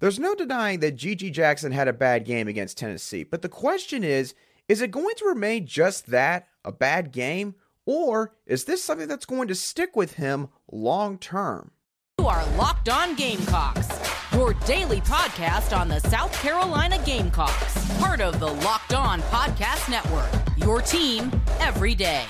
There's no denying that GG Jackson had a bad game against Tennessee, but the question is is it going to remain just that, a bad game, or is this something that's going to stick with him long term? You are Locked On Gamecocks, your daily podcast on the South Carolina Gamecocks, part of the Locked On Podcast Network, your team every day.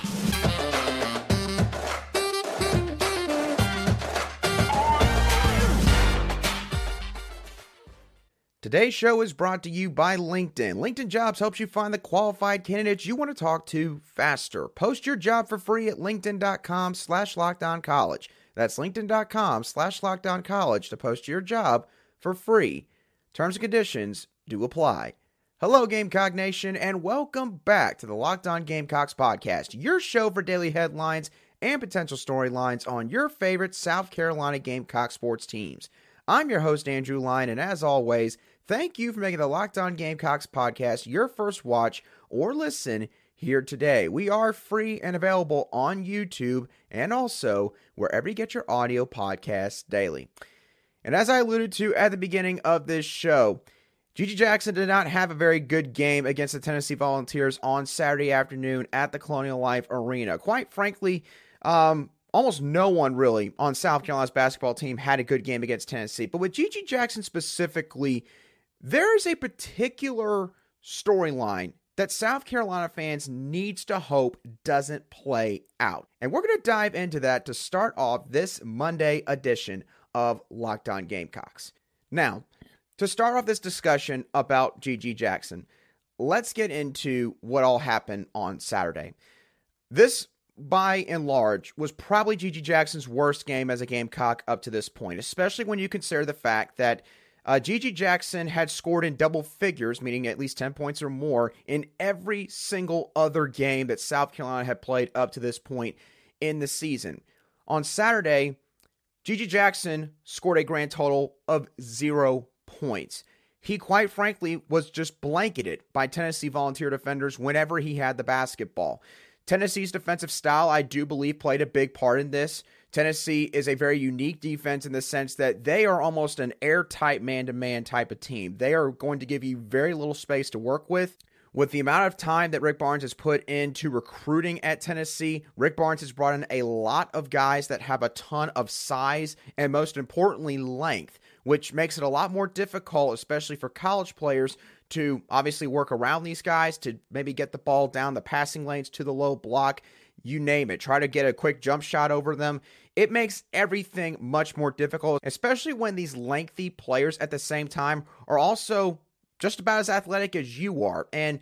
Today's show is brought to you by LinkedIn. LinkedIn Jobs helps you find the qualified candidates you want to talk to faster. Post your job for free at linkedin.com slash college. That's linkedin.com slash college to post your job for free. Terms and conditions do apply. Hello, Gamecock Nation, and welcome back to the Locked On Gamecocks podcast, your show for daily headlines and potential storylines on your favorite South Carolina Gamecock sports teams. I'm your host, Andrew Line, and as always, Thank you for making the Locked On Gamecocks podcast your first watch or listen here today. We are free and available on YouTube and also wherever you get your audio podcasts daily. And as I alluded to at the beginning of this show, GG Jackson did not have a very good game against the Tennessee Volunteers on Saturday afternoon at the Colonial Life Arena. Quite frankly, um, almost no one really on South Carolina's basketball team had a good game against Tennessee. But with GG Jackson specifically, there is a particular storyline that South Carolina fans needs to hope doesn't play out. And we're going to dive into that to start off this Monday edition of Locked On Gamecocks. Now, to start off this discussion about GG Jackson, let's get into what all happened on Saturday. This by and large, was probably GG Jackson's worst game as a Gamecock up to this point, especially when you consider the fact that uh, GG Jackson had scored in double figures, meaning at least 10 points or more, in every single other game that South Carolina had played up to this point in the season. On Saturday, GG Jackson scored a grand total of zero points. He quite frankly was just blanketed by Tennessee volunteer defenders whenever he had the basketball. Tennessee's defensive style, I do believe, played a big part in this. Tennessee is a very unique defense in the sense that they are almost an airtight man to man type of team. They are going to give you very little space to work with. With the amount of time that Rick Barnes has put into recruiting at Tennessee, Rick Barnes has brought in a lot of guys that have a ton of size and, most importantly, length, which makes it a lot more difficult, especially for college players, to obviously work around these guys, to maybe get the ball down the passing lanes to the low block you name it. Try to get a quick jump shot over them. It makes everything much more difficult, especially when these lengthy players at the same time are also just about as athletic as you are. And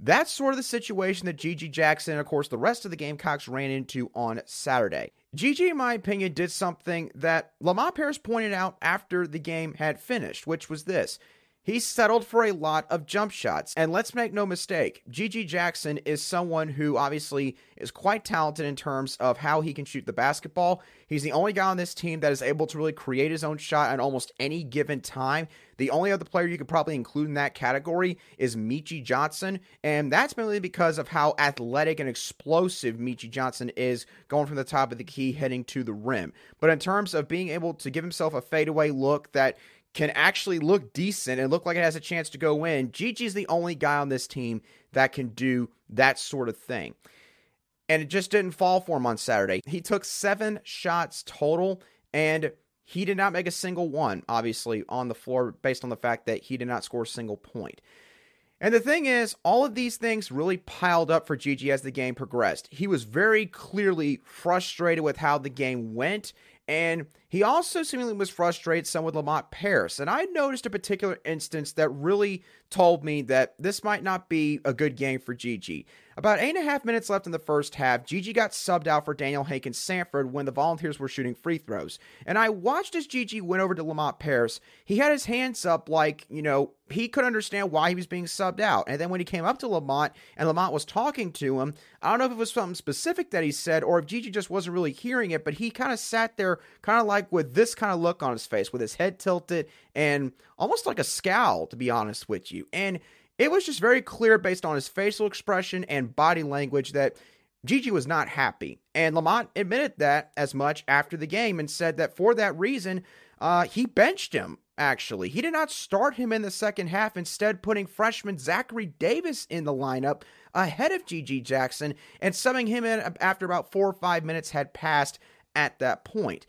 that's sort of the situation that GG Jackson and, of course, the rest of the Gamecocks ran into on Saturday. GG, in my opinion, did something that Lamont Paris pointed out after the game had finished, which was this. He settled for a lot of jump shots. And let's make no mistake, GG Jackson is someone who obviously is quite talented in terms of how he can shoot the basketball. He's the only guy on this team that is able to really create his own shot at almost any given time. The only other player you could probably include in that category is Meechie Johnson, and that's mainly because of how athletic and explosive Meechie Johnson is going from the top of the key heading to the rim. But in terms of being able to give himself a fadeaway look that can actually look decent and look like it has a chance to go in, GG's the only guy on this team that can do that sort of thing. And it just didn't fall for him on Saturday. He took seven shots total, and he did not make a single one, obviously, on the floor based on the fact that he did not score a single point. And the thing is, all of these things really piled up for GG as the game progressed. He was very clearly frustrated with how the game went, and he also seemingly was frustrated some with Lamont Paris. And I noticed a particular instance that really told me that this might not be a good game for GG. About eight and a half minutes left in the first half, GG got subbed out for Daniel Hankins Sanford when the Volunteers were shooting free throws. And I watched as GG went over to Lamont Paris. He had his hands up like, you know, he could understand why he was being subbed out. And then when he came up to Lamont and Lamont was talking to him, I don't know if it was something specific that he said or if GG just wasn't really hearing it, but he kind of sat there kind of like with this kind of look on his face, with his head tilted and almost like a scowl, to be honest with you. And it was just very clear based on his facial expression and body language that GG was not happy. And Lamont admitted that as much after the game and said that for that reason, uh, he benched him actually. He did not start him in the second half, instead, putting freshman Zachary Davis in the lineup ahead of GG Jackson and subbing him in after about four or five minutes had passed at that point.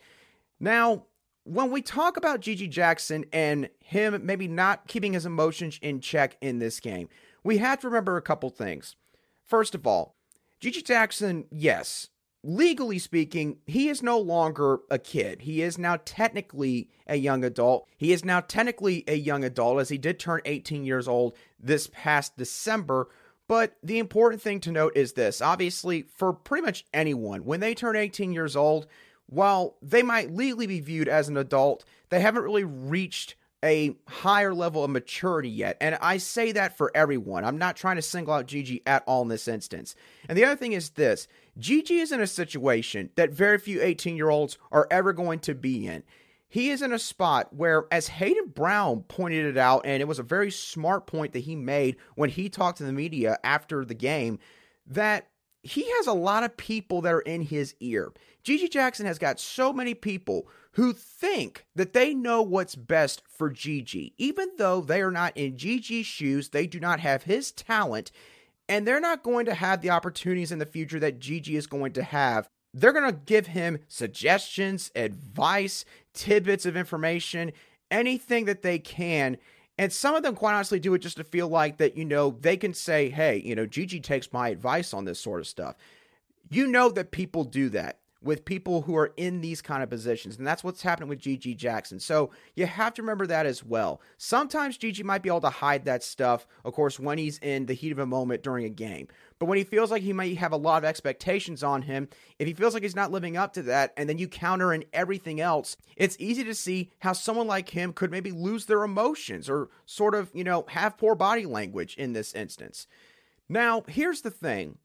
Now, when we talk about GG Jackson and him maybe not keeping his emotions in check in this game, we have to remember a couple things. First of all, GG Jackson, yes, legally speaking, he is no longer a kid. He is now technically a young adult. He is now technically a young adult as he did turn 18 years old this past December. But the important thing to note is this obviously, for pretty much anyone, when they turn 18 years old, while they might legally be viewed as an adult, they haven't really reached a higher level of maturity yet. And I say that for everyone. I'm not trying to single out GG at all in this instance. And the other thing is this GG is in a situation that very few 18 year olds are ever going to be in. He is in a spot where, as Hayden Brown pointed it out, and it was a very smart point that he made when he talked to the media after the game, that he has a lot of people that are in his ear. GG Jackson has got so many people who think that they know what's best for GG. Even though they are not in GG's shoes, they do not have his talent, and they're not going to have the opportunities in the future that GG is going to have. They're going to give him suggestions, advice, tidbits of information, anything that they can and some of them, quite honestly, do it just to feel like that, you know, they can say, hey, you know, GG takes my advice on this sort of stuff. You know that people do that with people who are in these kind of positions. And that's what's happening with GG Jackson. So you have to remember that as well. Sometimes GG might be able to hide that stuff, of course, when he's in the heat of a moment during a game. But when he feels like he might have a lot of expectations on him, if he feels like he's not living up to that, and then you counter in everything else, it's easy to see how someone like him could maybe lose their emotions or sort of, you know, have poor body language in this instance. Now, here's the thing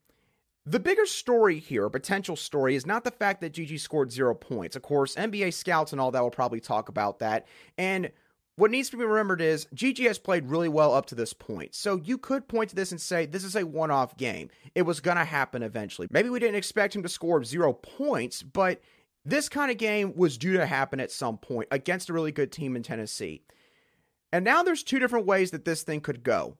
the bigger story here, potential story, is not the fact that GG scored zero points. Of course, NBA scouts and all that will probably talk about that. And what needs to be remembered is GG has played really well up to this point. So you could point to this and say this is a one off game. It was going to happen eventually. Maybe we didn't expect him to score zero points, but this kind of game was due to happen at some point against a really good team in Tennessee. And now there's two different ways that this thing could go.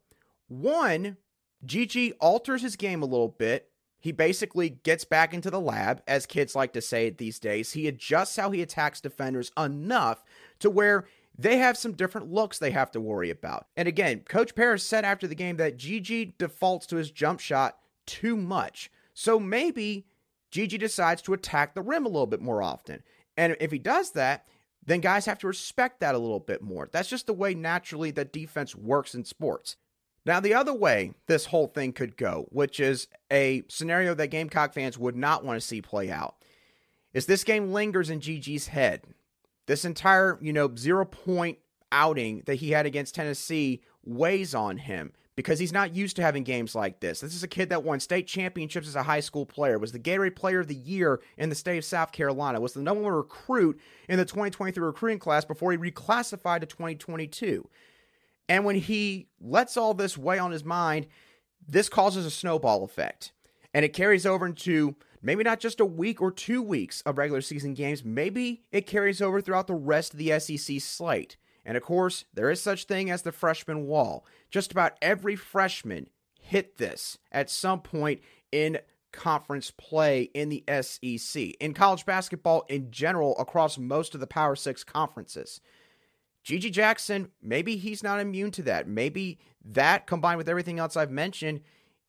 One, GG alters his game a little bit he basically gets back into the lab, as kids like to say it these days. He adjusts how he attacks defenders enough to where they have some different looks they have to worry about. And again, Coach Paris said after the game that GG defaults to his jump shot too much. So maybe GG decides to attack the rim a little bit more often. And if he does that, then guys have to respect that a little bit more. That's just the way naturally that defense works in sports. Now, the other way this whole thing could go, which is a scenario that Gamecock fans would not want to see play out, is this game lingers in GG's head. This entire, you know, zero point outing that he had against Tennessee weighs on him because he's not used to having games like this. This is a kid that won state championships as a high school player, was the Gatorade Player of the Year in the state of South Carolina, was the number one recruit in the 2023 recruiting class before he reclassified to 2022. And when he lets all this weigh on his mind, this causes a snowball effect. And it carries over into maybe not just a week or two weeks of regular season games, maybe it carries over throughout the rest of the SEC slate. And of course, there is such thing as the freshman wall. Just about every freshman hit this at some point in conference play in the SEC, in college basketball in general, across most of the Power Six conferences. GG Jackson, maybe he's not immune to that. Maybe that combined with everything else I've mentioned,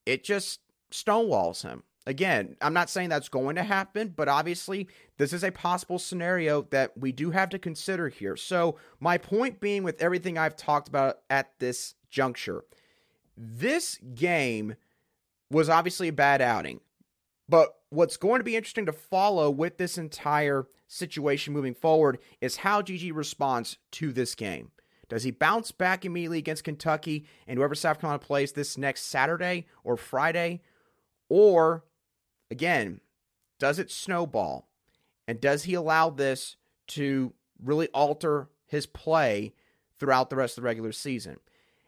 it just stonewalls him. Again, I'm not saying that's going to happen, but obviously this is a possible scenario that we do have to consider here. So, my point being with everything I've talked about at this juncture, this game was obviously a bad outing. But what's going to be interesting to follow with this entire situation moving forward is how GG responds to this game. Does he bounce back immediately against Kentucky and whoever South Carolina plays this next Saturday or Friday? Or, again, does it snowball? And does he allow this to really alter his play throughout the rest of the regular season?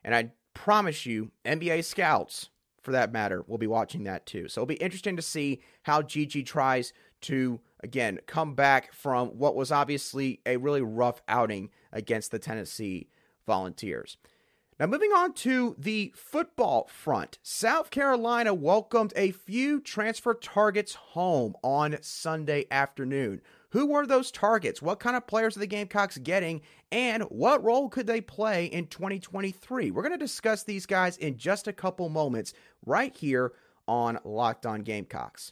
And I promise you, NBA scouts, for that matter, will be watching that too. So it'll be interesting to see how GG tries to again, come back from what was obviously a really rough outing against the Tennessee Volunteers. Now, moving on to the football front, South Carolina welcomed a few transfer targets home on Sunday afternoon. Who were those targets? What kind of players are the Gamecocks getting? And what role could they play in 2023? We're going to discuss these guys in just a couple moments right here on Locked On Gamecocks.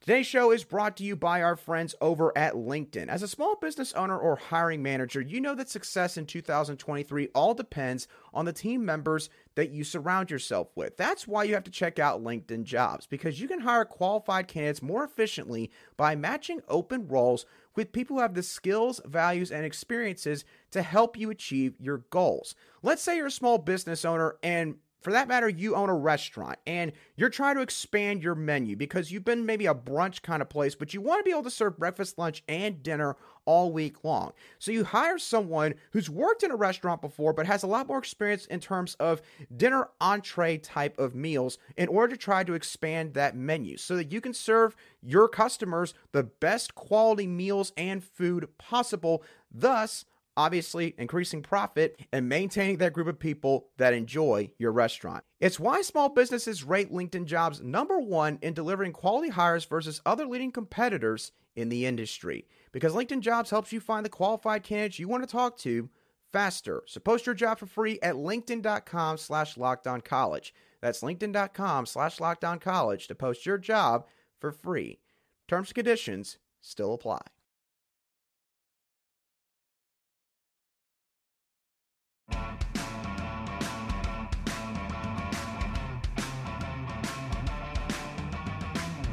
Today's show is brought to you by our friends over at LinkedIn. As a small business owner or hiring manager, you know that success in 2023 all depends on the team members that you surround yourself with. That's why you have to check out LinkedIn Jobs because you can hire qualified candidates more efficiently by matching open roles with people who have the skills, values, and experiences to help you achieve your goals. Let's say you're a small business owner and for that matter, you own a restaurant and you're trying to expand your menu because you've been maybe a brunch kind of place, but you want to be able to serve breakfast, lunch, and dinner all week long. So you hire someone who's worked in a restaurant before, but has a lot more experience in terms of dinner entree type of meals in order to try to expand that menu so that you can serve your customers the best quality meals and food possible, thus obviously increasing profit and maintaining that group of people that enjoy your restaurant. It's why small businesses rate LinkedIn jobs number one in delivering quality hires versus other leading competitors in the industry. Because LinkedIn jobs helps you find the qualified candidates you want to talk to faster. So post your job for free at linkedin.com slash college. That's linkedin.com slash college to post your job for free. Terms and conditions still apply.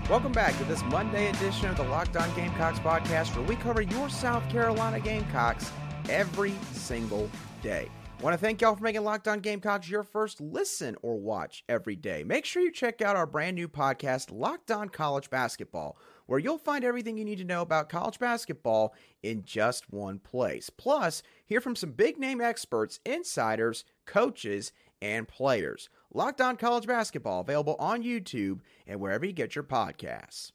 Welcome back to this Monday edition of the Locked On Gamecocks podcast, where we cover your South Carolina Gamecocks every single day. I want to thank y'all for making Locked On Gamecocks your first listen or watch every day. Make sure you check out our brand new podcast, Locked On College Basketball, where you'll find everything you need to know about college basketball in just one place. Plus, hear from some big name experts, insiders, coaches, and players. Locked On College Basketball, available on YouTube and wherever you get your podcasts.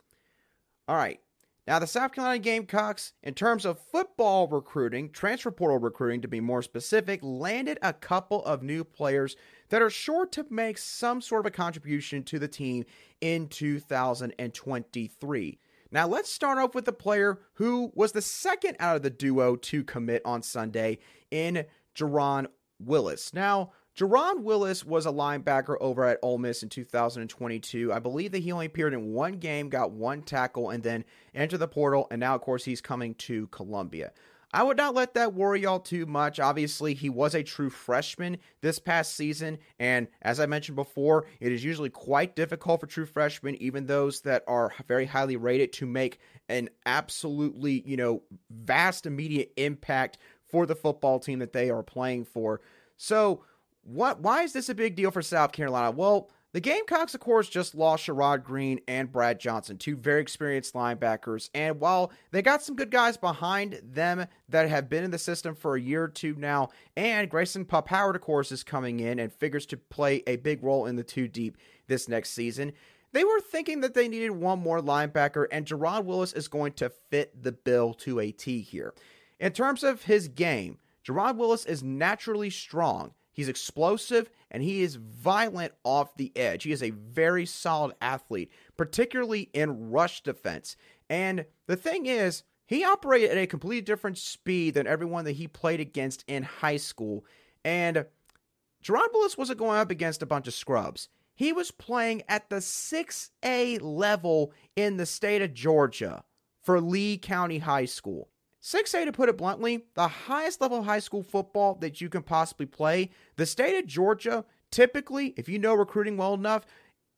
All right. Now, the South Carolina Gamecocks, in terms of football recruiting, transfer portal recruiting to be more specific, landed a couple of new players that are sure to make some sort of a contribution to the team in 2023. Now, let's start off with the player who was the second out of the duo to commit on Sunday in Jerron Willis. Now, Jerron Willis was a linebacker over at Ole Miss in 2022. I believe that he only appeared in one game, got one tackle, and then entered the portal. And now, of course, he's coming to Columbia. I would not let that worry y'all too much. Obviously, he was a true freshman this past season. And as I mentioned before, it is usually quite difficult for true freshmen, even those that are very highly rated, to make an absolutely, you know, vast immediate impact for the football team that they are playing for. So, what? Why is this a big deal for South Carolina? Well, the Gamecocks, of course, just lost Sherrod Greene and Brad Johnson, two very experienced linebackers. And while they got some good guys behind them that have been in the system for a year or two now, and Grayson Pup Howard, of course, is coming in and figures to play a big role in the two deep this next season, they were thinking that they needed one more linebacker, and Jerron Willis is going to fit the bill to a T here. In terms of his game, Jerron Willis is naturally strong. He's explosive and he is violent off the edge. He is a very solid athlete, particularly in rush defense. And the thing is, he operated at a completely different speed than everyone that he played against in high school. And Willis wasn't going up against a bunch of scrubs. He was playing at the 6A level in the state of Georgia for Lee County High School. 6A, to put it bluntly, the highest level of high school football that you can possibly play. The state of Georgia, typically, if you know recruiting well enough,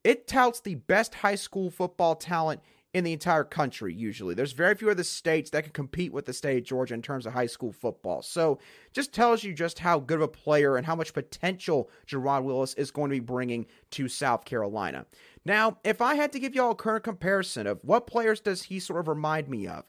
it touts the best high school football talent in the entire country, usually. There's very few other states that can compete with the state of Georgia in terms of high school football. So, just tells you just how good of a player and how much potential Jerron Willis is going to be bringing to South Carolina. Now, if I had to give y'all a current comparison of what players does he sort of remind me of,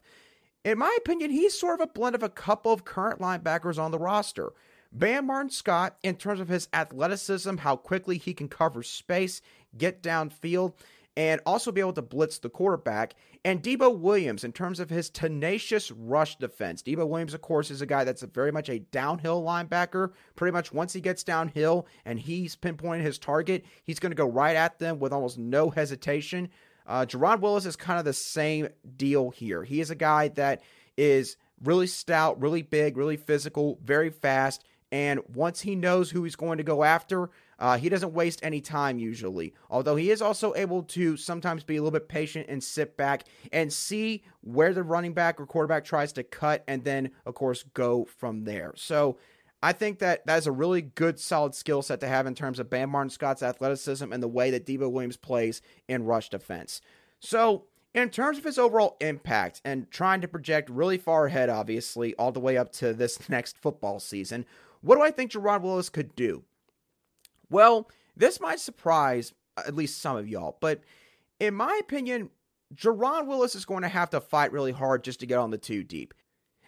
in my opinion, he's sort of a blend of a couple of current linebackers on the roster. Bam Martin Scott, in terms of his athleticism, how quickly he can cover space, get downfield, and also be able to blitz the quarterback. And Debo Williams, in terms of his tenacious rush defense, Debo Williams, of course, is a guy that's a very much a downhill linebacker. Pretty much once he gets downhill and he's pinpointing his target, he's going to go right at them with almost no hesitation. Uh, Jerron Willis is kind of the same deal here. He is a guy that is really stout, really big, really physical, very fast. And once he knows who he's going to go after, uh, he doesn't waste any time usually. Although he is also able to sometimes be a little bit patient and sit back and see where the running back or quarterback tries to cut, and then, of course, go from there. So I think that that is a really good, solid skill set to have in terms of Bam Martin Scott's athleticism and the way that Debo Williams plays in rush defense. So, in terms of his overall impact and trying to project really far ahead, obviously, all the way up to this next football season, what do I think Jerron Willis could do? Well, this might surprise uh, at least some of y'all, but in my opinion, Jerron Willis is going to have to fight really hard just to get on the two deep.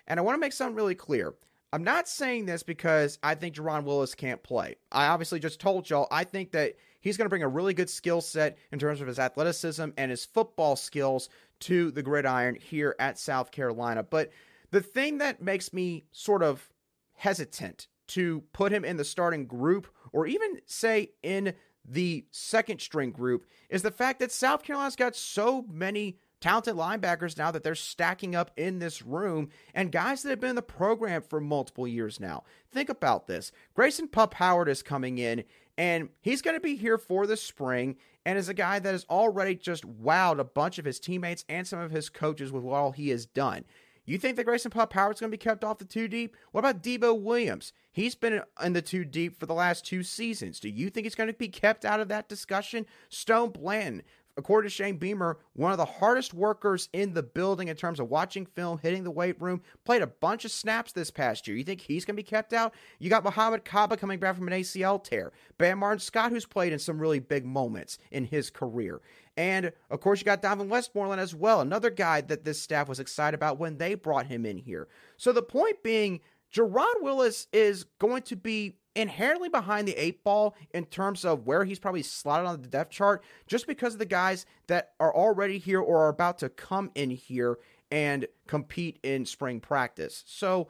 And I want to make something really clear. I'm not saying this because I think Jerron Willis can't play. I obviously just told y'all I think that he's going to bring a really good skill set in terms of his athleticism and his football skills to the gridiron here at South Carolina. But the thing that makes me sort of hesitant to put him in the starting group or even say in the second string group is the fact that South Carolina's got so many talented linebackers now that they're stacking up in this room and guys that have been in the program for multiple years now. Think about this. Grayson Pup Howard is coming in and he's going to be here for the spring and is a guy that has already just wowed a bunch of his teammates and some of his coaches with all he has done. You think that Grayson Pup Howard's going to be kept off the two deep? What about Debo Williams? He's been in the two deep for the last two seasons. Do you think he's going to be kept out of that discussion? Stone Blanton, according to Shane Beamer, one of the hardest workers in the building in terms of watching film, hitting the weight room, played a bunch of snaps this past year. You think he's going to be kept out? You got Mohamed Kaba coming back from an ACL tear. Bam Martin Scott, who's played in some really big moments in his career. And of course, you got Donovan Westmoreland as well, another guy that this staff was excited about when they brought him in here. So the point being, Jerron Willis is going to be inherently behind the eight ball in terms of where he's probably slotted on the depth chart, just because of the guys that are already here or are about to come in here and compete in spring practice. So,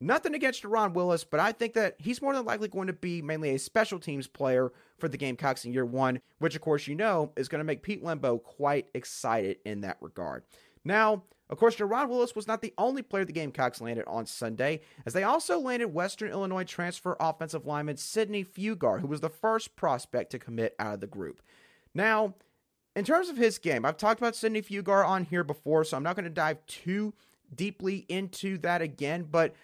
nothing against Jerron Willis, but I think that he's more than likely going to be mainly a special teams player for the Gamecocks in year one, which, of course, you know is going to make Pete Lembo quite excited in that regard. Now, of course, Jerron Willis was not the only player the Gamecocks landed on Sunday, as they also landed Western Illinois transfer offensive lineman Sidney Fugar, who was the first prospect to commit out of the group. Now, in terms of his game, I've talked about Sidney Fugar on here before, so I'm not going to dive too deeply into that again, but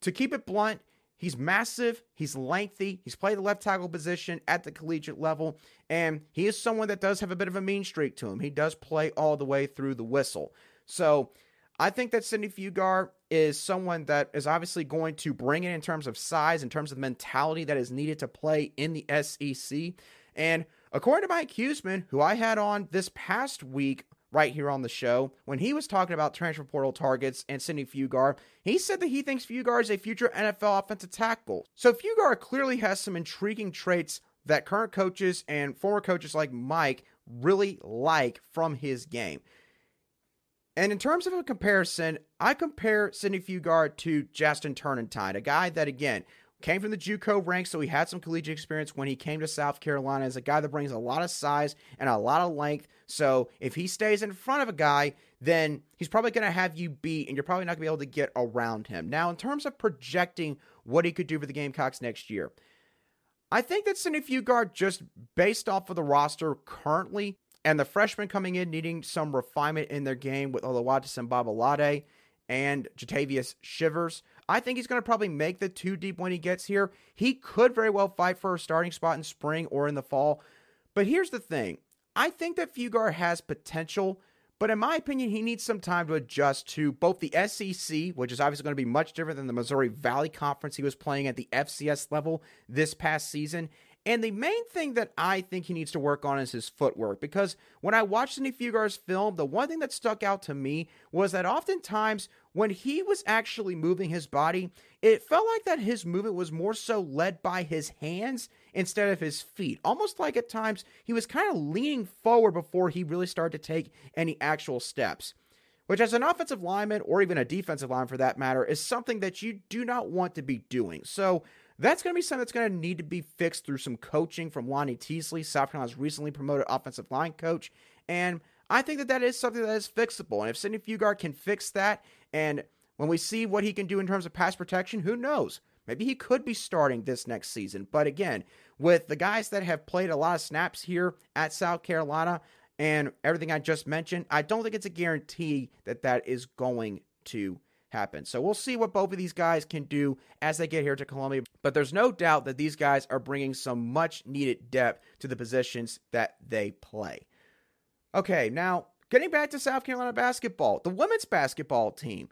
to keep it blunt, He's massive, he's lengthy, he's played the left tackle position at the collegiate level, and he is someone that does have a bit of a mean streak to him. He does play all the way through the whistle. So I think that Sidney Fugar is someone that is obviously going to bring it in terms of size, in terms of mentality that is needed to play in the SEC. And according to Mike Huesman, who I had on this past week right here on the show, when he was talking about transfer portal targets and Sidney Fugar, he said that he thinks Fugar is a future NFL offensive tackle. So Fugar clearly has some intriguing traits that current coaches and former coaches like Mike really like from his game. And in terms of a comparison, I compare Sidney Fugar to Justin Turnentine, a guy that, again, came from the JUCO ranks, so he had some collegiate experience when he came to South Carolina as a guy that brings a lot of size and a lot of length. So if he stays in front of a guy, then he's probably going to have you beat, and you're probably not going to be able to get around him. Now, in terms of projecting what he could do for the Gamecocks next year, I think that Sidney Fugar, just based off of the roster currently, and the freshmen coming in needing some refinement in their game with Olawatis and Babalade and Jatavius Shivers. I think he's going to probably make the two deep when he gets here. He could very well fight for a starting spot in spring or in the fall. But here's the thing I think that Fugar has potential, but in my opinion, he needs some time to adjust to both the SEC, which is obviously going to be much different than the Missouri Valley Conference he was playing at the FCS level this past season, and the main thing that I think he needs to work on is his footwork because when I watched Sidney Fugar's film, the one thing that stuck out to me was that oftentimes when he was actually moving his body, it felt like that his movement was more so led by his hands instead of his feet. Almost like at times he was kind of leaning forward before he really started to take any actual steps. Which, as an offensive lineman or even a defensive lineman for that matter, is something that you do not want to be doing. So, that's going to be something that's going to need to be fixed through some coaching from Lonnie Teasley, South Carolina's recently promoted offensive line coach. And I think that that is something that is fixable. And if Sidney Fugar can fix that, and when we see what he can do in terms of pass protection, who knows? Maybe he could be starting this next season. But again, with the guys that have played a lot of snaps here at South Carolina and everything I just mentioned, I don't think it's a guarantee that that is going to happen. So we'll see what both of these guys can do as they get here to Columbia. But there's no doubt that these guys are bringing some much needed depth to the positions that they play. Okay, now getting back to South Carolina basketball, the women's basketball team.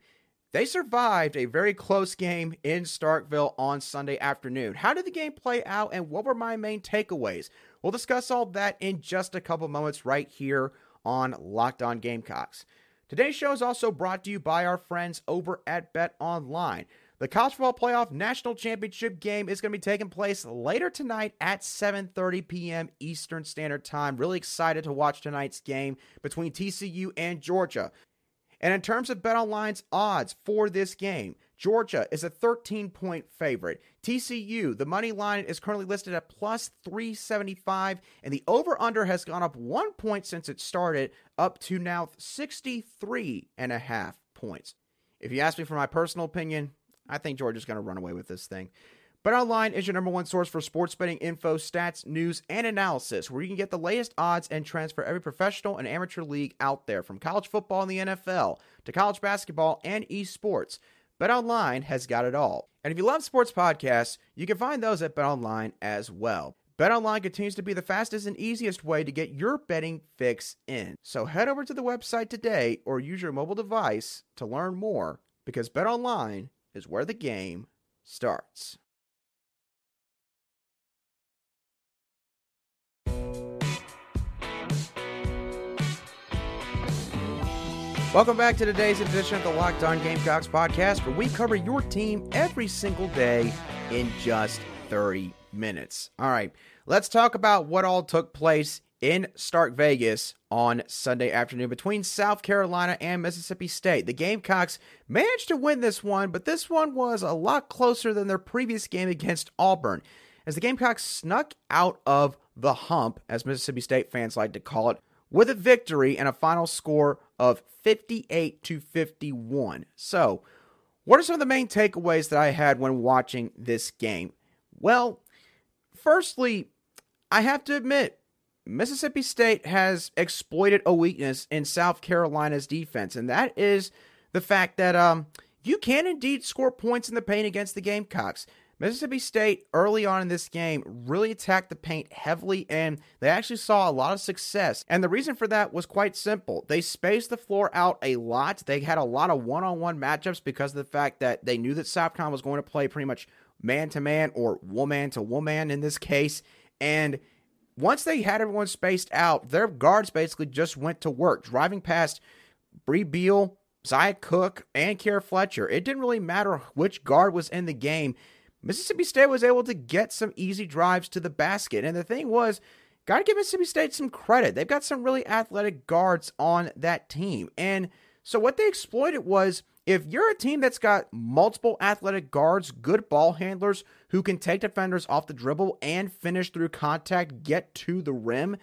They survived a very close game in Starkville on Sunday afternoon. How did the game play out and what were my main takeaways? We'll discuss all that in just a couple moments right here on Locked On Gamecocks. Today's show is also brought to you by our friends over at Bet Online. The College Football Playoff National Championship game is going to be taking place later tonight at 7:30 p.m. Eastern Standard Time. Really excited to watch tonight's game between TCU and Georgia. And in terms of BetOnline's odds for this game, Georgia is a 13 point favorite. TCU, the money line is currently listed at plus 375, and the over under has gone up one point since it started, up to now 63 and a half points. If you ask me for my personal opinion, I think Georgia's going to run away with this thing. BetOnline is your number one source for sports betting info, stats, news, and analysis, where you can get the latest odds and trends for every professional and amateur league out there, from college football and the NFL to college basketball and esports. BetOnline has got it all. And if you love sports podcasts, you can find those at BetOnline as well. BetOnline continues to be the fastest and easiest way to get your betting fix in. So head over to the website today or use your mobile device to learn more because BetOnline is where the game starts. Welcome back to today's edition of the Locked On Gamecocks podcast, where we cover your team every single day in just 30 minutes. All right, let's talk about what all took place in Stark Vegas on Sunday afternoon between South Carolina and Mississippi State. The Gamecocks managed to win this one, but this one was a lot closer than their previous game against Auburn, as the Gamecocks snuck out of the hump, as Mississippi State fans like to call it, with a victory and a final score of 58 to 51. So, what are some of the main takeaways that I had when watching this game? Well, firstly, I have to admit, Mississippi State has exploited a weakness in South Carolina's defense, and that is the fact that um, you can indeed score points in the paint against the Gamecocks. Mississippi State early on in this game really attacked the paint heavily and they actually saw a lot of success. And the reason for that was quite simple. They spaced the floor out a lot. They had a lot of one on one matchups because of the fact that they knew that Carolina was going to play pretty much man to man or woman to woman in this case. And once they had everyone spaced out, their guards basically just went to work, driving past Brea Beal, Zia Cooke, and Kierra Fletcher. It didn't really matter which guard was in the game Mississippi State was able to get some easy drives to the basket. And the thing was, got to give Mississippi State some credit. They've got some really athletic guards on that team. And so what they exploited was if you're a team that's got multiple athletic guards, good ball handlers who can take defenders off the dribble and finish through contact, get to the rim,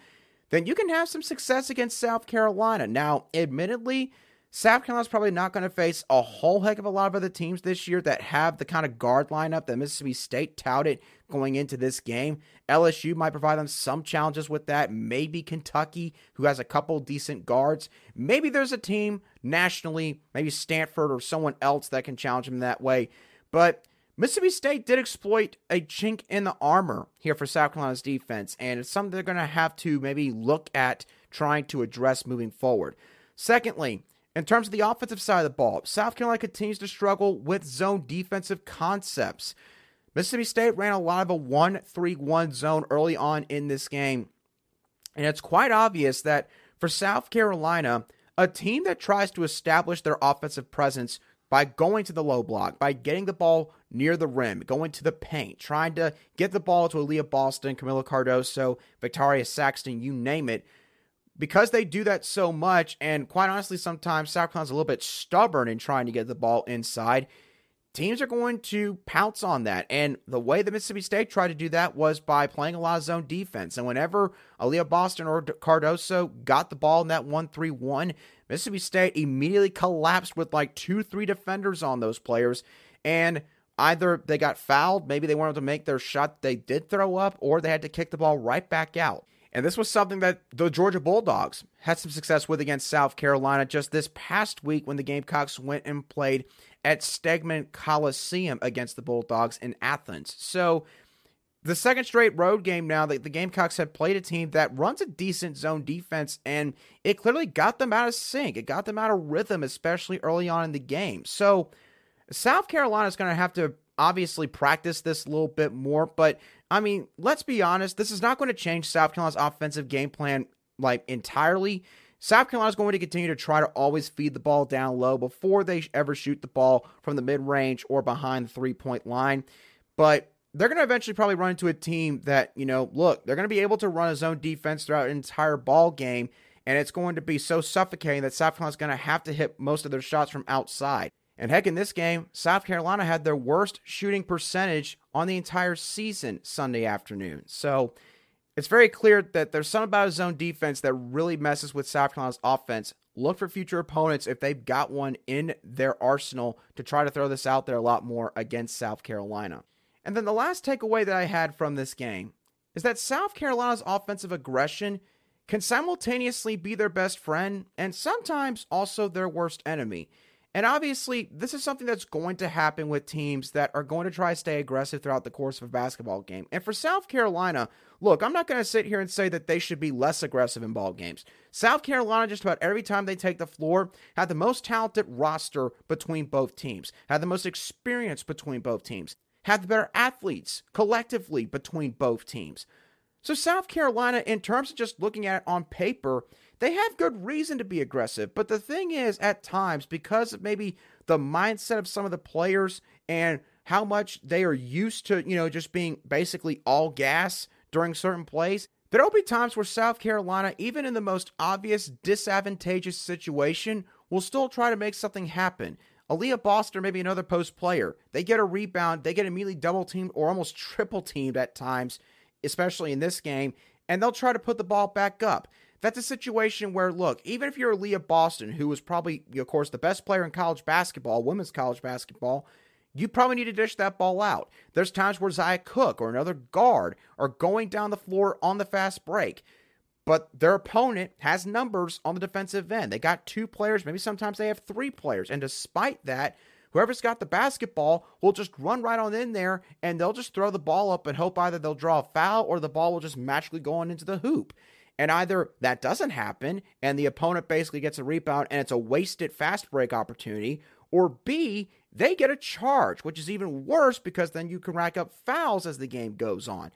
then you can have some success against South Carolina. Now, admittedly, South Carolina's probably not going to face a whole heck of a lot of other teams this year that have the kind of guard lineup that Mississippi State touted going into this game. LSU might provide them some challenges with that. Maybe Kentucky, who has a couple decent guards. Maybe there's a team nationally, maybe Stanford or someone else that can challenge them that way. But Mississippi State did exploit a chink in the armor here for South Carolina's defense, and it's something they're going to have to maybe look at trying to address moving forward. Secondly, in terms of the offensive side of the ball, South Carolina continues to struggle with zone defensive concepts. Mississippi State ran a lot of a 1 3 1 zone early on in this game. And it's quite obvious that for South Carolina, a team that tries to establish their offensive presence by going to the low block, by getting the ball near the rim, going to the paint, trying to get the ball to Aliyah Boston, Kamilla Cardoso, Victaria Saxton, you name it. Because they do that so much, and quite honestly, sometimes South Carolina's a little bit stubborn in trying to get the ball inside, teams are going to pounce on that. And the way that Mississippi State tried to do that was by playing a lot of zone defense. And whenever Aliyah Boston or Cardoso got the ball in that 1 3 1, Mississippi State immediately collapsed with like two, three defenders on those players. And either they got fouled, maybe they weren't able to make their shot they did throw up, or they had to kick the ball right back out. And this was something that the Georgia Bulldogs had some success with against South Carolina just this past week when the Gamecocks went and played at Stegeman Coliseum against the Bulldogs in Athens. So the second straight road game now that the Gamecocks have played a team that runs a decent zone defense, and it clearly got them out of sync. It got them out of rhythm, especially early on in the game. So South Carolina is going to have to obviously practice this a little bit more, but I mean, let's be honest, this is not going to change South Carolina's offensive game plan like entirely. South Carolina is going to continue to try to always feed the ball down low before they ever shoot the ball from the mid range or behind the three point line. But they're going to eventually probably run into a team that, you know, look, they're going to be able to run a zone defense throughout an entire ball game, and it's going to be so suffocating that South Carolina's going to have to hit most of their shots from outside. And heck, in this game, South Carolina had their worst shooting percentage on the entire season Sunday afternoon. So it's very clear that there's something about a zone defense that really messes with South Carolina's offense. Look for future opponents if they've got one in their arsenal to try to throw this out there a lot more against South Carolina. And then the last takeaway that I had from this game is that South Carolina's offensive aggression can simultaneously be their best friend and sometimes also their worst enemy. And obviously, this is something that's going to happen with teams that are going to try to stay aggressive throughout the course of a basketball game. And for South Carolina, look, I'm not going to sit here and say that they should be less aggressive in ball games. South Carolina, just about every time they take the floor, had the most talented roster between both teams, had the most experience between both teams have the better athletes collectively between both teams. So, South Carolina, in terms of just looking at it on paper, they have good reason to be aggressive. But the thing is, at times, because of maybe the mindset of some of the players and how much they are used to, you know, just being basically all gas during certain plays, there will be times where South Carolina, even in the most obvious disadvantageous situation, will still try to make something happen. Aliyah Boston, maybe another post player. They get a rebound, they get immediately double teamed or almost triple teamed at times, especially in this game, and they'll try to put the ball back up. That's a situation where, look, even if you're Aliyah Boston, who was probably, of course, the best player in college basketball, women's college basketball, you probably need to dish that ball out. There's times where Zia Cooke or another guard are going down the floor on the fast break but their opponent has numbers on the defensive end. They got two players, maybe sometimes they have three players. And despite that, whoever's got the basketball will just run right on in there and they'll just throw the ball up and hope either they'll draw a foul or the ball will just magically go on into the hoop. And either that doesn't happen and the opponent basically gets a rebound and it's a wasted fast break opportunity, or B, they get a charge, which is even worse because then you can rack up fouls as the game goes on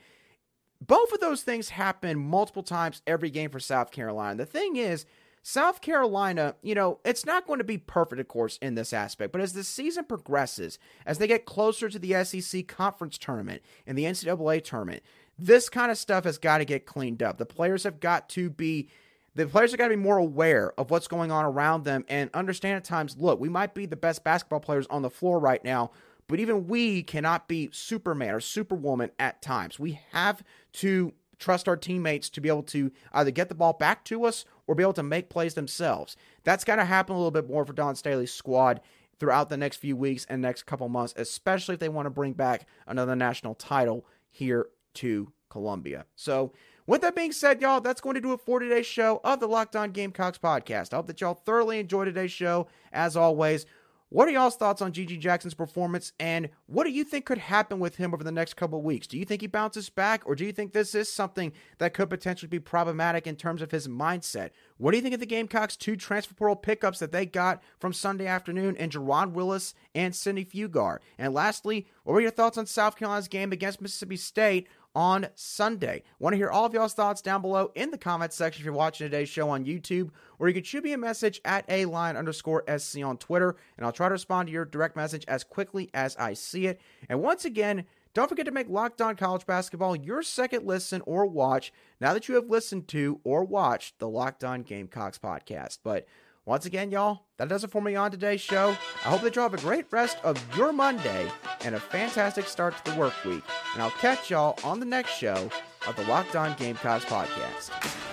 both of those things happen multiple times every game for South Carolina. The thing is, South Carolina, you know, it's not going to be perfect, of course, in this aspect, but as the season progresses, as they get closer to the SEC conference tournament and the NCAA tournament, this kind of stuff has got to get cleaned up. The players have got to be. The players have got to be more aware of what's going on around them and understand at times look, we might be the best basketball players on the floor right now, but even we cannot be Superman or Superwoman at times. We have to trust our teammates to be able to either get the ball back to us or be able to make plays themselves. That's got to happen a little bit more for Dawn Staley's squad throughout the next few weeks and next couple months, especially if they want to bring back another national title here to Columbia. So, with that being said, y'all, that's going to do it for today's show of the Locked On Gamecocks podcast. I hope that y'all thoroughly enjoyed today's show. As always, what are y'all's thoughts on GG Jackson's performance, and what do you think could happen with him over the next couple weeks? Do you think he bounces back, or do you think this is something that could potentially be problematic in terms of his mindset? What do you think of the Gamecocks' two transfer portal pickups that they got from Sunday afternoon in Jerron Willis and Sidney Fugar? And lastly, what were your thoughts on South Carolina's game against Mississippi State on Sunday. Want to hear all of y'all's thoughts down below in the comments section if you're watching today's show on YouTube, or you can shoot me a message at a line underscore SC on Twitter, and I'll try to respond to your direct message as quickly as I see it. And once again, don't forget to make Locked On College Basketball your second listen or watch now that you have listened to or watched the Locked On Gamecocks podcast. But once again, y'all, that does it for me on today's show. I hope that y'all have a great rest of your Monday and a fantastic start to the work week. And I'll catch y'all on the next show of the Locked On Gamecocks podcast.